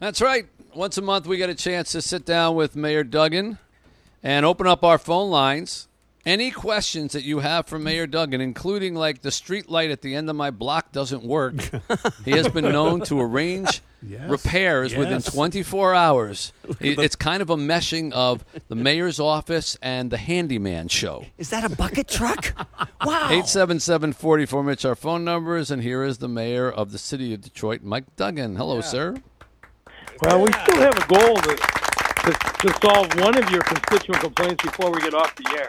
That's right. Once a month, we get a chance to sit down with Mayor Duggan and open up our phone lines. Any questions that you have for Mayor Duggan, including like the street light at the end of my block doesn't work, he has been known to arrange Yes. repairs within 24 hours. It's kind of a meshing of the mayor's office and the handyman show. Is that a bucket truck? Wow. 877 44 Mitch, our phone numbers, and here is the mayor of the city of Detroit, Mike Duggan. Hello, sir. Well, we still have a goal to, to, to solve one of your constituent complaints before we get off the air.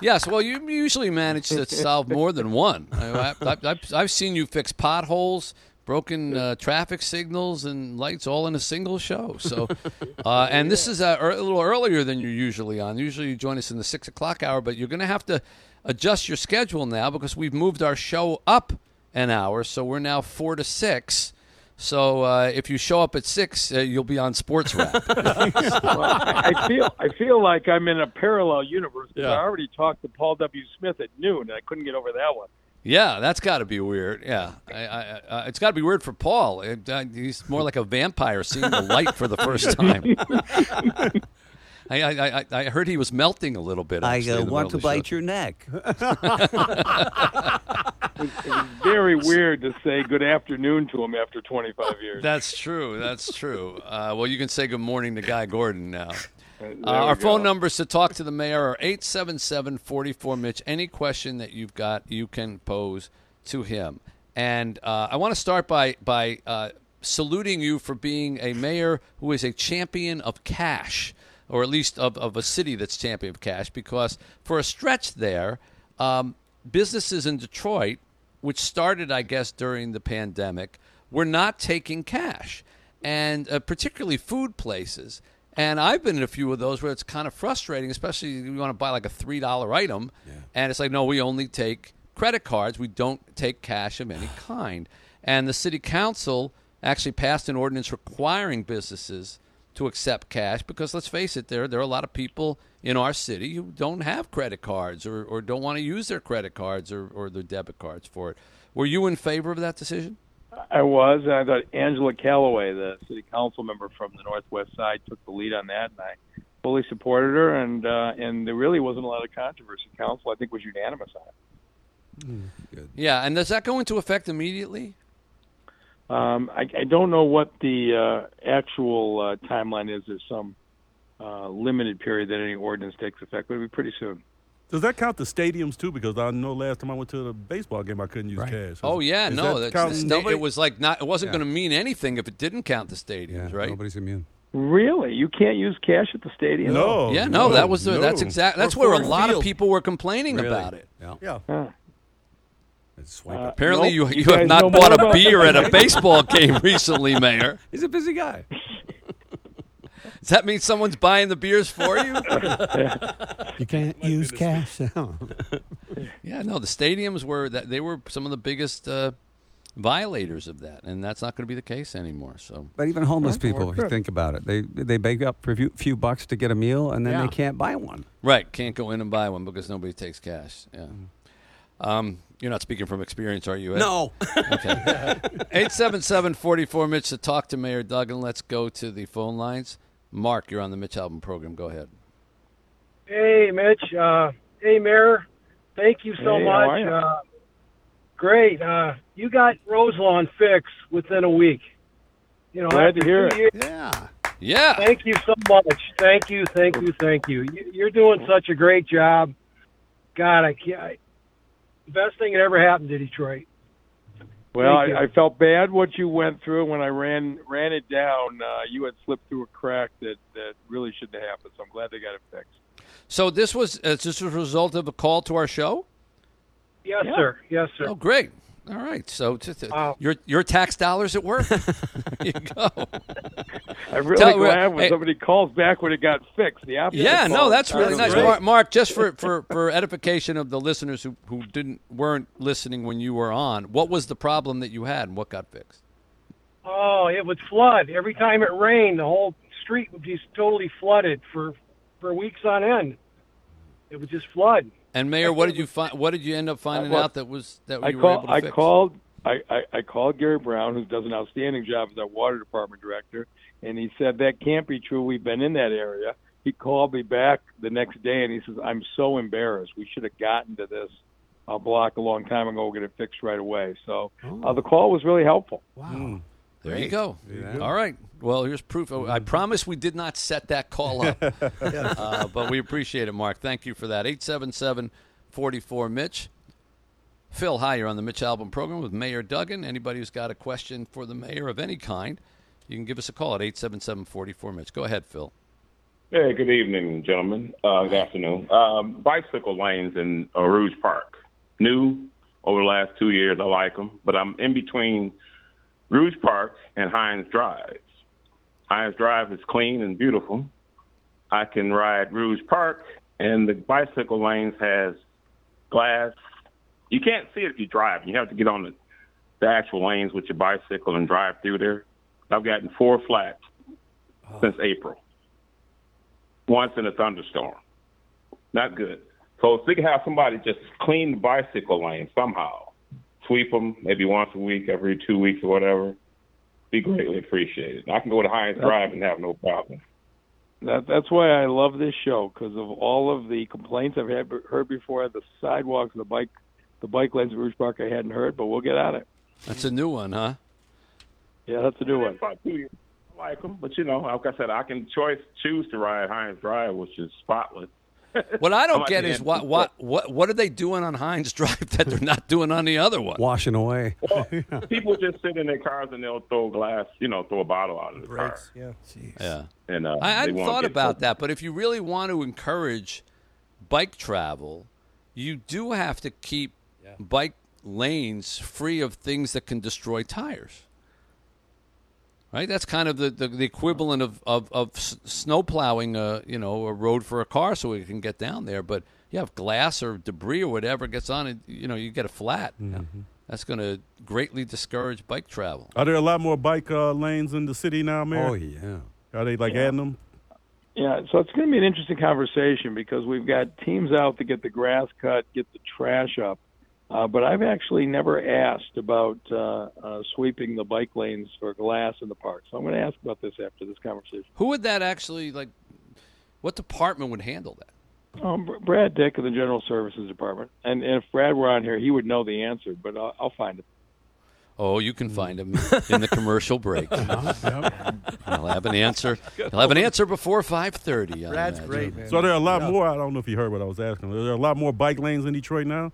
Yes, well, you usually manage to solve more than one. I, I, I've, I've seen you fix potholes, broken uh, traffic signals, and lights all in a single show. So, uh, and this is uh, ear- a little earlier than you're usually on. Usually, you join us in the six o'clock hour, but you're going to have to adjust your schedule now because we've moved our show up an hour. So we're now four to six. So uh, if you show up at six, uh, you'll be on Sports Wrap. Well, I feel I feel like I'm in a parallel universe. Yeah. I already talked to Paul W. Smith at noon, and I couldn't get over that one. Yeah, that's got to be weird. Yeah, I, I, uh, it's got to be weird for Paul. It, uh, he's more like a vampire seeing the light for the first time. I, I, I, I heard he was melting a little bit. I actually, uh, want to middle of the bite your neck. It was very weird to say good afternoon to him after 25 years. That's true. That's true. Uh, well, you can say good morning to Guy Gordon now. Uh, our we phone go. numbers to talk to the mayor are 877-44 Mitch. Any question that you've got, you can pose to him. And uh, I want to start by by uh, saluting you for being a mayor who is a champion of cash, or at least of, of a city that's champion of cash. Because for a stretch there, um, businesses in Detroit, which started, I guess, during the pandemic, were not taking cash, and uh, particularly food places. And I've been in a few of those where it's kind of frustrating, especially if you want to buy like a three dollar item, and it's like, no, we only take credit cards. We don't take cash of any kind. And the city council actually passed an ordinance requiring businesses to accept cash because let's face it, there there are a lot of people in our city who don't have credit cards or, or don't want to use their credit cards or, or their debit cards for it. Were you in favor of that decision? I was. and I thought Angela Calloway, the city council member from the northwest side, took the lead on that, and I fully supported her. And uh, and there really wasn't a lot of controversy. Council, I think, was unanimous on it. Yeah, and does that go into effect immediately? Um, I, I don't know what the uh, actual uh, timeline is. There's some uh, limited period that any ordinance takes effect, but it'll be pretty soon. Does that count the stadiums too? Because I know last time I went to the baseball game, I couldn't use cash. Oh yeah, no, that that's, counting- the sta- it was like not. It wasn't Yeah. going to mean anything if it didn't count the stadiums, right? Nobody's immune. Really, you can't use cash at the stadium? no. yeah, no, that was the, that's no. exact. That's Or where a Ford lot of people were complaining Really? about it. Yeah. Yeah. Huh. It's swipe Uh. Apparently, Nope, you you you have not bought a beer at a baseball game recently, Mayor. He's a busy guy. Does that mean someone's buying the beers for you? You can't use cash. yeah, no, the stadiums were that they were some of the biggest uh, violators of that, and that's not going to be the case anymore. So But even homeless Well, people, if you think about it, they they bake up for a few, few bucks to get a meal, and then Yeah. they can't buy one. right, can't go in and buy one because nobody takes cash. Yeah. Um, you're not speaking from experience, are you? Ed? No. Okay. 877-44 Mitch to talk to Mayor Duggan. Let's go to the phone lines. Mark, you're on the Mitch Albom program. Go ahead. Hey, Mitch. Uh, hey, Mayor. Thank you so Hey, how are much. ya? Uh, great. Uh, you got Roselawn fixed within a week. You know, Glad after to hear two it. years- yeah. Yeah. Thank you so much. Thank you, thank you, thank you. You- You're doing such a great job. God, I can't. I, best thing that ever happened to Detroit. Well, I, I felt bad what you went through when I ran ran it down. Uh, you had slipped through a crack that that really shouldn't have happened. So I'm glad they got it fixed. So this was uh, this was a result of a call to our show. Yes, Yeah. sir. Yes, sir. Oh, great. All right. So just, uh, your your tax dollars at work. there you go. I'm really Tell- glad when hey- somebody calls back when it got fixed. The opposite. Yeah, no, that's really nice. Mark. Mark just for, for, for edification of the listeners who, who didn't weren't listening when you were on, what was the problem that you had and what got fixed? Oh, it would flood every time it rained. The whole street would be totally flooded for for weeks on end. It would just flood. And Mayor, what did you find? What did you end up finding well, out that was that I you were able to I fix? called I, I, I called Gary Brown, who does an outstanding job as our water department director, and he said that can't be true. We've been in that area. He called me back the next day, and he says, "I'm so embarrassed. We should have gotten to this uh, block a long time ago. We'll get it fixed right away." So uh, the call was really helpful. Wow. There you go. All right. Well, here's proof. I promise we did not set that call up, uh, but we appreciate it, Mark. Thank you for that. 877 44 Mitch. Phil, hi. You're on the Mitch Albom program with Mayor Duggan. Anybody who's got a question for the mayor of any kind, you can give us a call at 877 44 Mitch. Go ahead, Phil. Hey, good evening, gentlemen. Uh, good afternoon. Um, bicycle lanes in uh, Rouge Park. New over the last two years. I like them, but I'm in between Rouge Park and Hines Drive. Hines Drive is clean and beautiful. I can ride Rouge Park, and the bicycle lanes has glass. You can't see it if you drive. You have to get on the, the actual lanes with your bicycle and drive through there. I've gotten four flats since April once in a thunderstorm. Not good. So could have somebody just clean the bicycle lane somehow, sweep them maybe once a week, every two weeks or whatever, be mm-hmm. greatly appreciated. I can go to Hines Drive and have no problem. That that's why I love this show because of all of the complaints I've had heard before. The sidewalks, the bike, the bike lanes at Rouge Park, I hadn't heard, but we'll get on it. That's a new one, huh? Yeah, that's a new one. About two years. I like them, but you know, like I said, I can choice choose to ride Hines Drive, which is spotless. What I don't get is in- what what what what are they doing on Hines Drive that they're not doing on the other one? Washing away. Well, people just sit in their cars and they'll throw glass, you know, throw a bottle out of the car. Yeah. Yeah. And uh, I they hadn't thought about put- that, but if you really want to encourage bike travel, you do have to keep bike lanes free of things that can destroy tires. Right? That's kind of the, the, the equivalent of, of, of s- snow plowing a, you know, a road for a car so we can get down there. But you have glass or debris or whatever gets on it, you know, you get a flat. That's going to greatly discourage bike travel. Are there a lot more bike uh, lanes in the city now, Mayor? Oh, yeah. Are they like adding them? Yeah, so it's going to be an interesting conversation because we've got teams out to get the grass cut, get the trash up. Uh, but I've actually never asked about uh, uh, sweeping the bike lanes for glass in the park. So I'm going to ask about this after this conversation. Who would that actually, like, what department would handle that? Um, Brad Dick of the General Services Department. And, and if Brad were on here, he would know the answer, but I'll, I'll find it. Oh, you can find him in the commercial break. I'll have an answer. I'll have an answer before five thirty. Brad's great, man. So there are there a lot more? I don't know if you heard what I was asking. Are there a lot more bike lanes in Detroit now?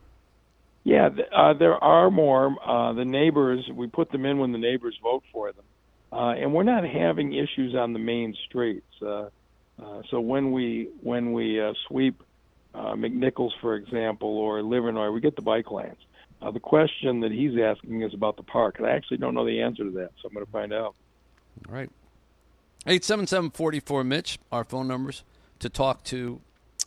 Yeah, uh, there are more. Uh, the neighbors, we put them in when the neighbors vote for them. Uh, and we're not having issues on the main streets. Uh, uh, so when we when we uh, sweep uh, McNichols, for example, or Livernois, we get the bike lanes. Uh, the question that he's asking is about the park, and I actually don't know the answer to that, so I'm going to find out. All right. Eight seven seven forty four Mitch. Our phone numbers to talk to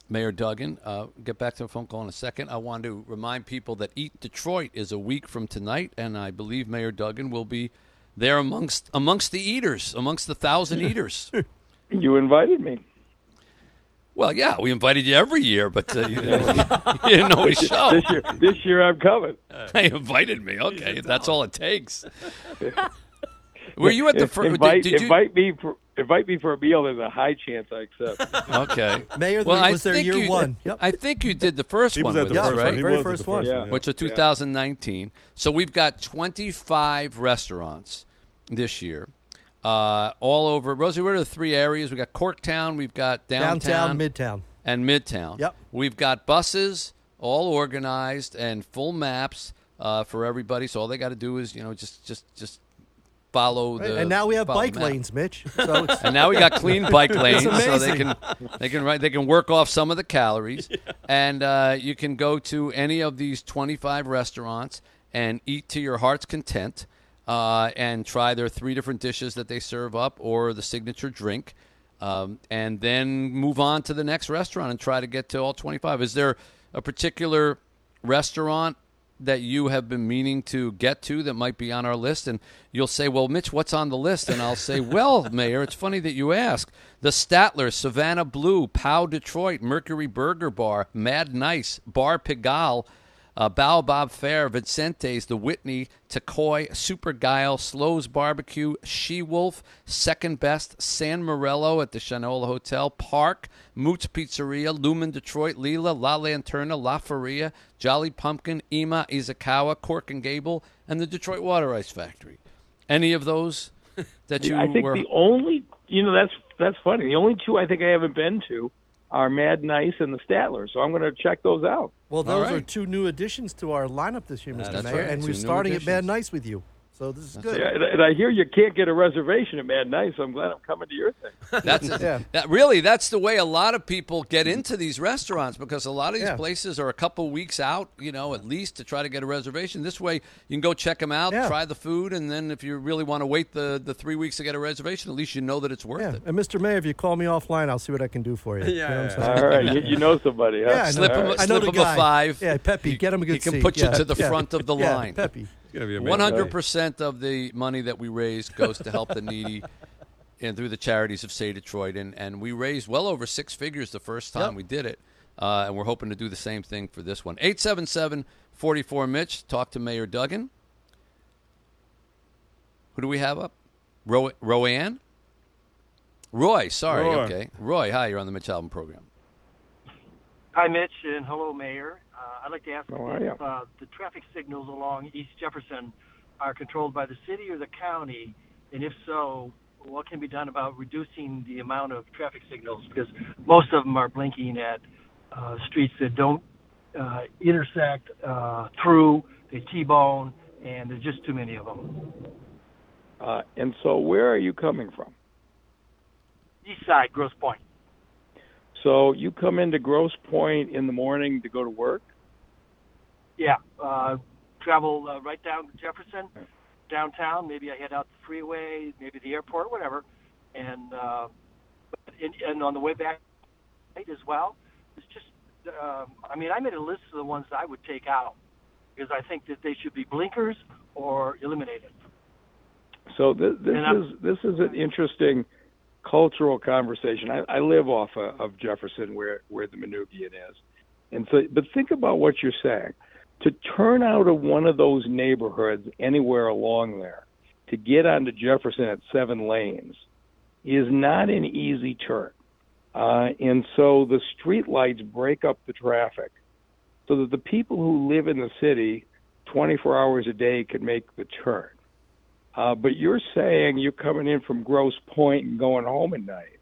Mayor Duggan. Uh, get back to the phone call in a second. I want to remind people that Eat Detroit is a week from tonight, and I believe Mayor Duggan will be there amongst amongst the eaters, amongst the thousand eaters. You invited me. Well, yeah, we invited you every year, but uh, you, didn't, you didn't always show. This year, this year I'm coming. They invited me. Okay, that's all it takes. Were you at the first? invite, Did, did you? invite me for invite me for a meal. There's a high chance I accept. Okay. Mayor Well, I was there think year you, one. Yep. I think you did the first He one was at with the us, first right? one. He Very was at first the one. Yeah. Which was 2019. So we've got 25 restaurants this year, uh, all over. Rosie, what are the three areas? We got Corktown, we've got downtown, Downtown, midtown. and Midtown. Yep. We've got buses all organized and full maps uh, for everybody. So all they got to do is, you know, just just just follow the. and now we have bike map. lanes, Mitch. So it's, And now we got clean bike lanes, so they can they can they can work off some of the calories, and uh, you can go to any of these twenty five restaurants and eat to your heart's content, uh, and try their three different dishes that they serve up or the signature drink, um, and then move on to the next restaurant and try to get to all twenty five. Is there a particular restaurant that you have been meaning to get to that might be on our list? And you'll say well mitch what's on the list? And i'll say well mayor it's funny that you ask. The statler savannah blue pow detroit mercury burger bar mad nice bar pigalle uh, Baobab Fare, Vicente's, the Whitney, Takoi, Super Guile, Slow's Barbecue, She Wolf, Second Best, San Morello at the Shinola Hotel, Parc, Moots Pizzeria, Lumen Detroit, Lila, La Lanterna, La Feria, Jolly Pumpkin, Ima, Izakaya, Cork and Gable, and the Detroit Water Ice Factory. Any of those that you I think were? the only, you know, that's that's funny. The only two I think I haven't been to are Mad Nice and the Statler. So I'm going to check those out. Well, those are two new additions to our lineup this year, Mr. That's Mayor, right, and two we're new starting at Mad. Nice with you. So this is good. Yeah, and, and I hear you can't get a reservation at Mad Nice, So I'm glad I'm coming to your thing. That's Yeah. that really that's the way a lot of people get into these restaurants because a lot of these Yeah. places are a couple weeks out, you know, at least to try to get a reservation. This way you can go check them out, Yeah. try the food, and then if you really want to wait the, the three weeks to get a reservation, at least you know that it's worth Yeah, it. and Mr. Mayor, if you call me offline, I'll see what I can do for you. You know what I'm saying? All right, you, you know somebody, huh? Yeah, I know. Slip him, I know slip him a five. Yeah, Pepe, He- get him a good He can seat. put you to the yeah. front of the Yeah, line. Pepe. It's gonna be amazing. One hundred percent of the money that we raise goes to help the needy, and through the charities of Say Detroit, and and we raised well over six figures the first time Yep. we did it, uh, and we're hoping to do the same thing for this one. 877-44 Mitch, talk to Mayor Duggan. Who do we have up? Ro- Roanne. Roy, sorry, Roy. okay. Roy, hi, you're on the Mitch Albom program. Hi, Mitch, and hello, Mayor. Uh, I'd like to ask are if uh, the traffic signals along East Jefferson are controlled by the city or the county, and if so, what can be done about reducing the amount of traffic signals? Because most of them are blinking at uh, streets that don't uh, intersect uh, through, they T-bone, and there's just too many of them. Uh, and so, where are you coming from? East side, Grosse Pointe. So you come into Grosse Pointe in the morning to go to work. Yeah, uh, travel uh, right down to Jefferson, downtown. Maybe I head out the freeway, maybe the airport, whatever. And uh, and, and on the way back as well, it's just. Um, I mean, I made a list of the ones I would take out because I think that they should be blinkers or eliminated. So this, this is this is an interesting cultural conversation. I, I live off of, of Jefferson, where where the Manoogian is, and so. But think about what you're saying. To turn out of one of those neighborhoods anywhere along there, to get onto Jefferson at seven lanes, is not an easy turn. Uh, and so the street lights break up the traffic, so that the people who live in the city 24 hours a day can make the turn. Uh, but you're saying you're coming in from Grosse Pointe and going home at night.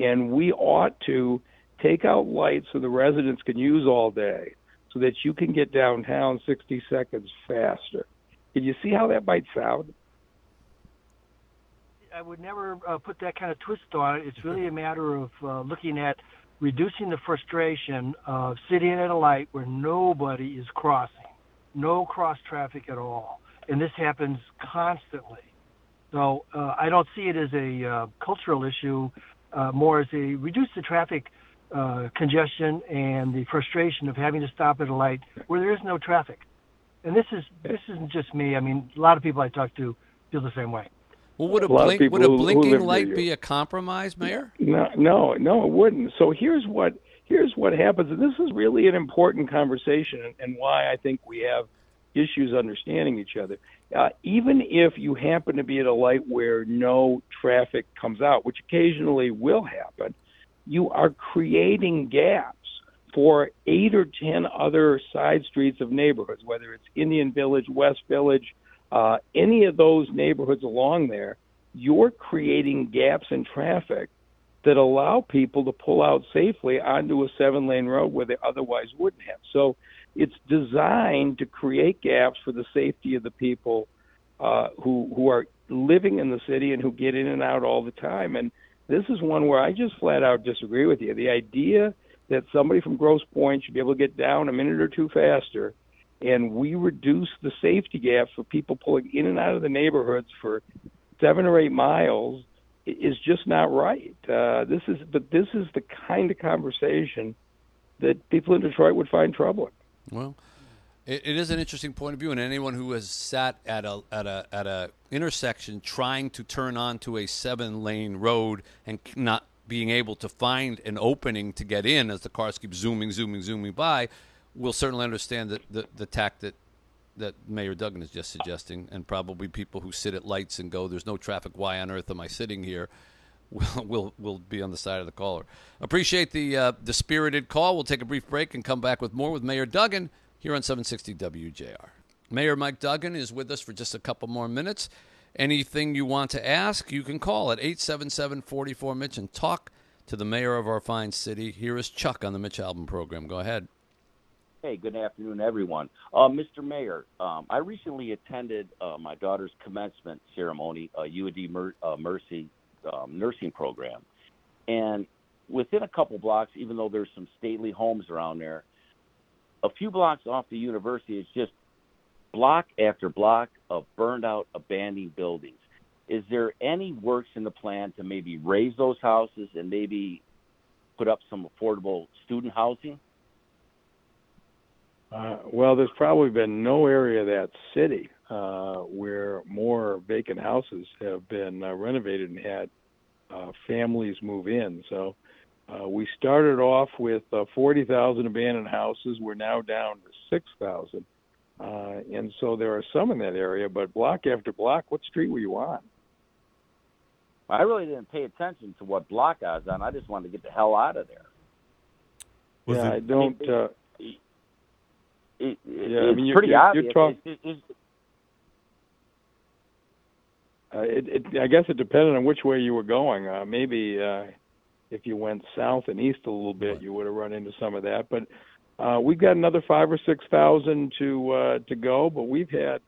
And we ought to take out lights so the residents can use all day so that you can get downtown 60 seconds faster. Can you see how that might sound? I would never uh, put that kind of twist on it. It's really a matter of uh, looking at reducing the frustration of sitting at a light where nobody is crossing, no cross traffic at all, and this happens constantly. So uh, I don't see it as a uh, cultural issue, uh, more as a reduce the traffic uh, congestion and the frustration of having to stop at a light where there is no traffic. And this is this isn't just me. I mean, a lot of people I talk to feel the same way. Well, would a, A blink, people would a who- who blinking light be a compromise, Mayor? No, no, no, it wouldn't. So here's what here's what happens, and this is really an important conversation, and, and why I think we have issues understanding each other. Uh, even if you happen to be at a light where no traffic comes out, which occasionally will happen, you are creating gaps for eight or ten other side streets of neighborhoods, whether it's Indian Village, West Village, uh, any of those neighborhoods along there. You're creating gaps in traffic that allow people to pull out safely onto a seven lane road where they otherwise wouldn't have. So it's designed to create gaps for the safety of the people uh, who who are living in the city and who get in and out all the time. And this is one where I just flat out disagree with you. The idea that somebody from Grosse Pointe should be able to get down a minute or two faster, and we reduce the safety gap for people pulling in and out of the neighborhoods for seven or eight miles is just not right. Uh, this is, but this is the kind of conversation that people in Detroit would find troubling. Well, it, it is an interesting point of view, and anyone who has sat at a at a at a intersection trying to turn onto a seven lane road and not being able to find an opening to get in as the cars keep zooming, zooming, zooming by, will certainly understand the, the, tact that that Mayor Duggan is just suggesting, and probably people who sit at lights and go, "There's no traffic. Why on earth am I sitting here?" Will will will be on the side of the caller. Appreciate the uh, the spirited call. We'll take a brief break and come back with more with Mayor Duggan here on 760 WJR. Mayor Mike Duggan is with us for just a couple more minutes. Anything you want to ask, you can call at 877 44 Mitch and talk to the mayor of our fine city. Here is Chuck on the Mitch Albom program. Go ahead. Hey, good afternoon, everyone. Uh, Mr. Mayor, um, I recently attended uh, my daughter's commencement ceremony, uh, UAD Mer- uh, Mercy um, nursing program. And within a couple blocks, even though there's some stately homes around there, a few blocks off the university, it's just block after block of burned out, abandoned buildings. Is there any works in the plan to maybe raise those houses and maybe put up some affordable student housing? Uh, well, there's probably been no area of that city uh, where more vacant houses have been uh, renovated and had uh, families move in. So uh, we started off with uh, 40,000 abandoned houses. We're now down to 6,000. Uh, and so there are some in that area, but block after block, what street were you on? I really didn't pay attention to what block I was on. I just wanted to get the hell out of there. Was yeah, it- I don't. Uh, It, it, Yeah, I it's mean, you're- pretty you're- you're obvious. talk- It's- it's- Uh, it, it, I guess it depended on which way you were going. Uh, maybe uh, if you went south and east a little bit, you would have run into some of that. But uh, we've got another five or six thousand to uh, to go. But we've had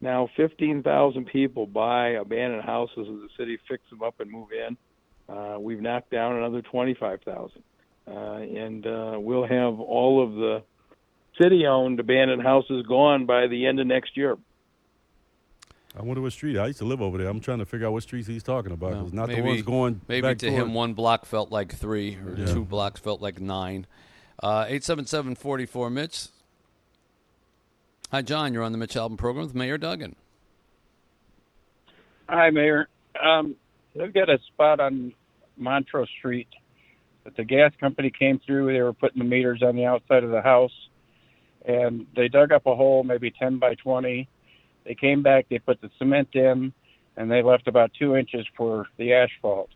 now fifteen thousand people buy abandoned houses in the city, fix them up, and move in. Uh, we've knocked down another twenty-five thousand, uh, and uh, we'll have all of the city-owned abandoned houses gone by the end of next year. I wonder what street. I used to live over there. I'm trying to figure out what streets he's talking about. 'cause not the ones going maybe back to toward- him one block felt like three or Yeah. two blocks felt like nine. Uh, Eight seven seven forty four Mitch. Hi, John. You're on the Mitch Albom program with Mayor Duggan. Hi, Mayor. Um, they've got a spot on Montrose Street that the gas company came through. They were putting the meters on the outside of the house, and they dug up a hole, maybe 10 by 20. They came back, they put the cement in, and they left about two inches for the asphalt.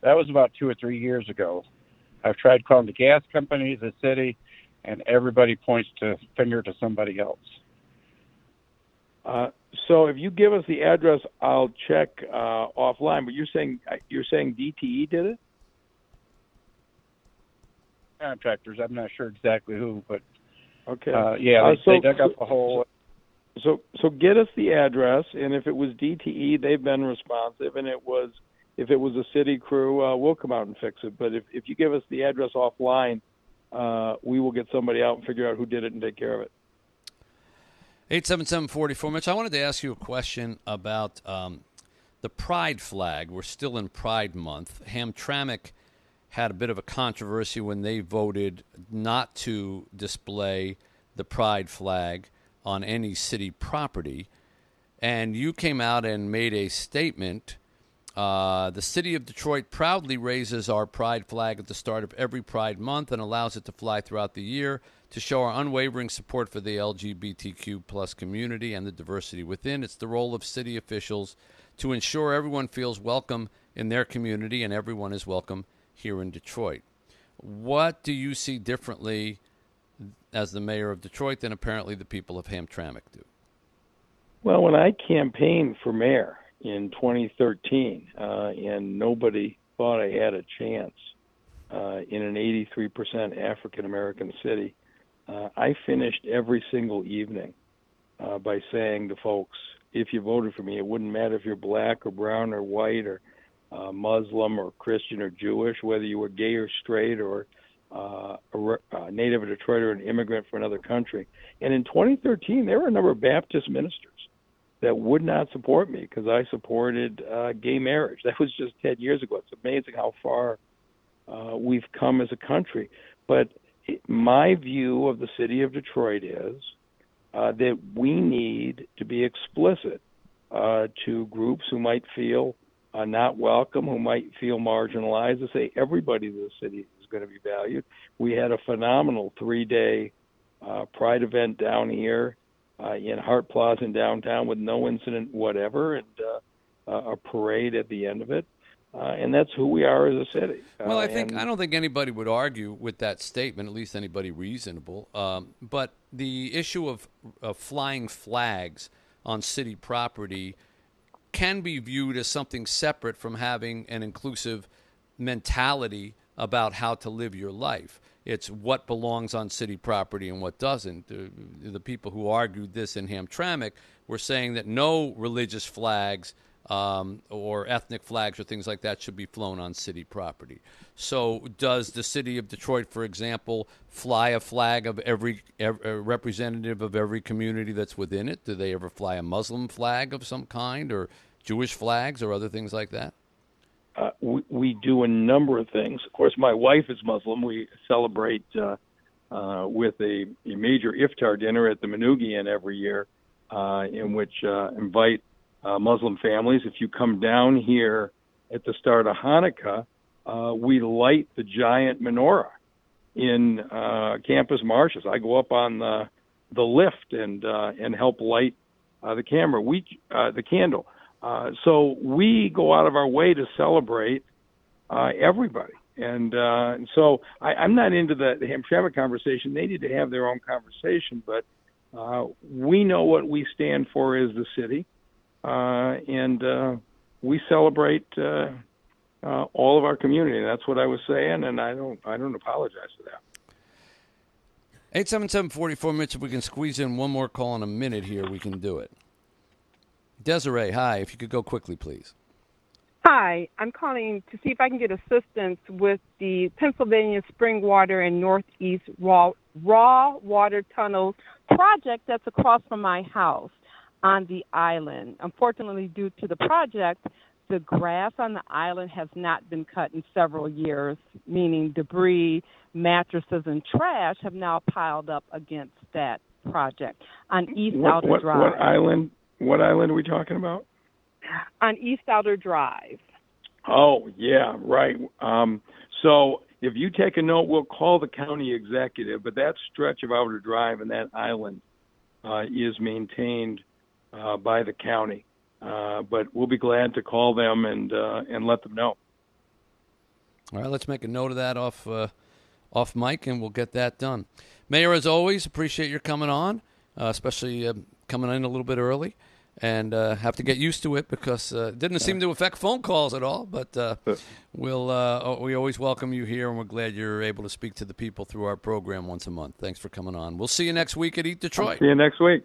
That was about two or three years ago. I've tried calling the gas company, the city, and everybody points to finger to somebody else. Uh, so if you give us the address, I'll check uh, offline. But you're saying you're saying DTE did it? Contractors, I'm not sure exactly who, but Okay. uh, yeah, Uh, they, so- they dug up a hole. So so get us the address, and if it was DTE, they've been responsive, and it was if it was a city crew, uh, we'll come out and fix it. But if if you give us the address offline, uh, we will get somebody out and figure out who did it and take care of it. 877-44 Mitch, I wanted to ask you a question about um, the Pride flag. We're still in Pride Month. Hamtramck had a bit of a controversy when they voted not to display the Pride flag on any city property. And you came out and made a statement. Uh, the city of Detroit proudly raises our pride flag at the start of every Pride Month and allows it to fly throughout the year to show our unwavering support for the LGBTQ plus community and the diversity within. It's the role of city officials to ensure everyone feels welcome in their community and everyone is welcome here in Detroit. What do you see differently as the mayor of Detroit than apparently the people of Hamtramck do? Well, when I campaigned for mayor in 2013, uh, and nobody thought I had a chance uh, in an 83% African American city, uh, I finished every single evening uh, by saying to folks, if you voted for me, it wouldn't matter if you're black or brown or white or uh, Muslim or Christian or Jewish, whether you were gay or straight or uh, a, a native of Detroit or an immigrant from another country. And in 2013, there were a number of Baptist ministers that would not support me because I supported uh, gay marriage. That was just 10 years ago. It's amazing how far uh, we've come as a country. But it, my view of the city of Detroit is uh, that we need to be explicit uh, to groups who might feel uh, not welcome, who might feel marginalized, to say everybody in the city going to be valued. We had a phenomenal three day uh, pride event down here uh, in Hart Plaza in downtown with no incident whatever, and uh, uh, a parade at the end of it. Uh, and that's who we are as a city. Well, I Uh, think and- I don't think anybody would argue with that statement, at least anybody reasonable. Um, but the issue of, of flying flags on city property can be viewed as something separate from having an inclusive mentality about how to live your life. It's what belongs on city property and what doesn't. The, the people who argued this in Hamtramck were saying that no religious flags um, or ethnic flags or things like that should be flown on city property. So, does the city of Detroit, for example, fly a flag of every, every representative of every community that's within it? Do they ever fly a Muslim flag of some kind, or Jewish flags, or other things like that? We, we do a number of things. Of course, my wife is Muslim. We celebrate uh, uh, with a, a major iftar dinner at the Manoogian every year, uh, in which uh, invite uh, Muslim families. If you come down here at the start of Hanukkah, uh, we light the giant menorah in uh, Campus Martius. I go up on the the lift and uh, and help light uh, the camera. We uh, the candle. Uh, so we go out of our way to celebrate uh, everybody. And uh, so I, I'm not into the, the Hamtramck conversation. They need to have their own conversation, but uh, we know what we stand for as the city, uh, and uh, we celebrate uh, uh, all of our community. And that's what I was saying, and I don't I don't apologize for that. 877-44 Mitch, if we can squeeze in one more call in a minute here, we can do it. Desiree, hi. If you could go quickly, please. Hi, I'm calling to see if I can get assistance with the Pennsylvania Spring Water and Northeast Raw, raw Water Tunnels project that's across from my house on the island. Unfortunately, due to the project, the grass on the island has not been cut in several years, meaning debris, mattresses, and trash have now piled up against that project on East What, Outer what, Drive. what island? What island are we talking about? On East Outer Drive. Oh, yeah, right. Um, so if you take a note, we'll call the county executive, but that stretch of Outer Drive and that island uh, is maintained uh, by the county. Uh, but we'll be glad to call them and uh, and let them know. All right, let's make a note of that off uh, off mic, and we'll get that done. Mayor, as always, appreciate your coming on, uh, especially uh, coming in a little bit early, and uh, have to get used to it because uh, it didn't seem to affect phone calls at all. But uh, we'll uh, we always welcome you here, and we're glad you're able to speak to the people through our program once a month. Thanks for coming on. We'll see you next week at Eat Detroit. See you next week.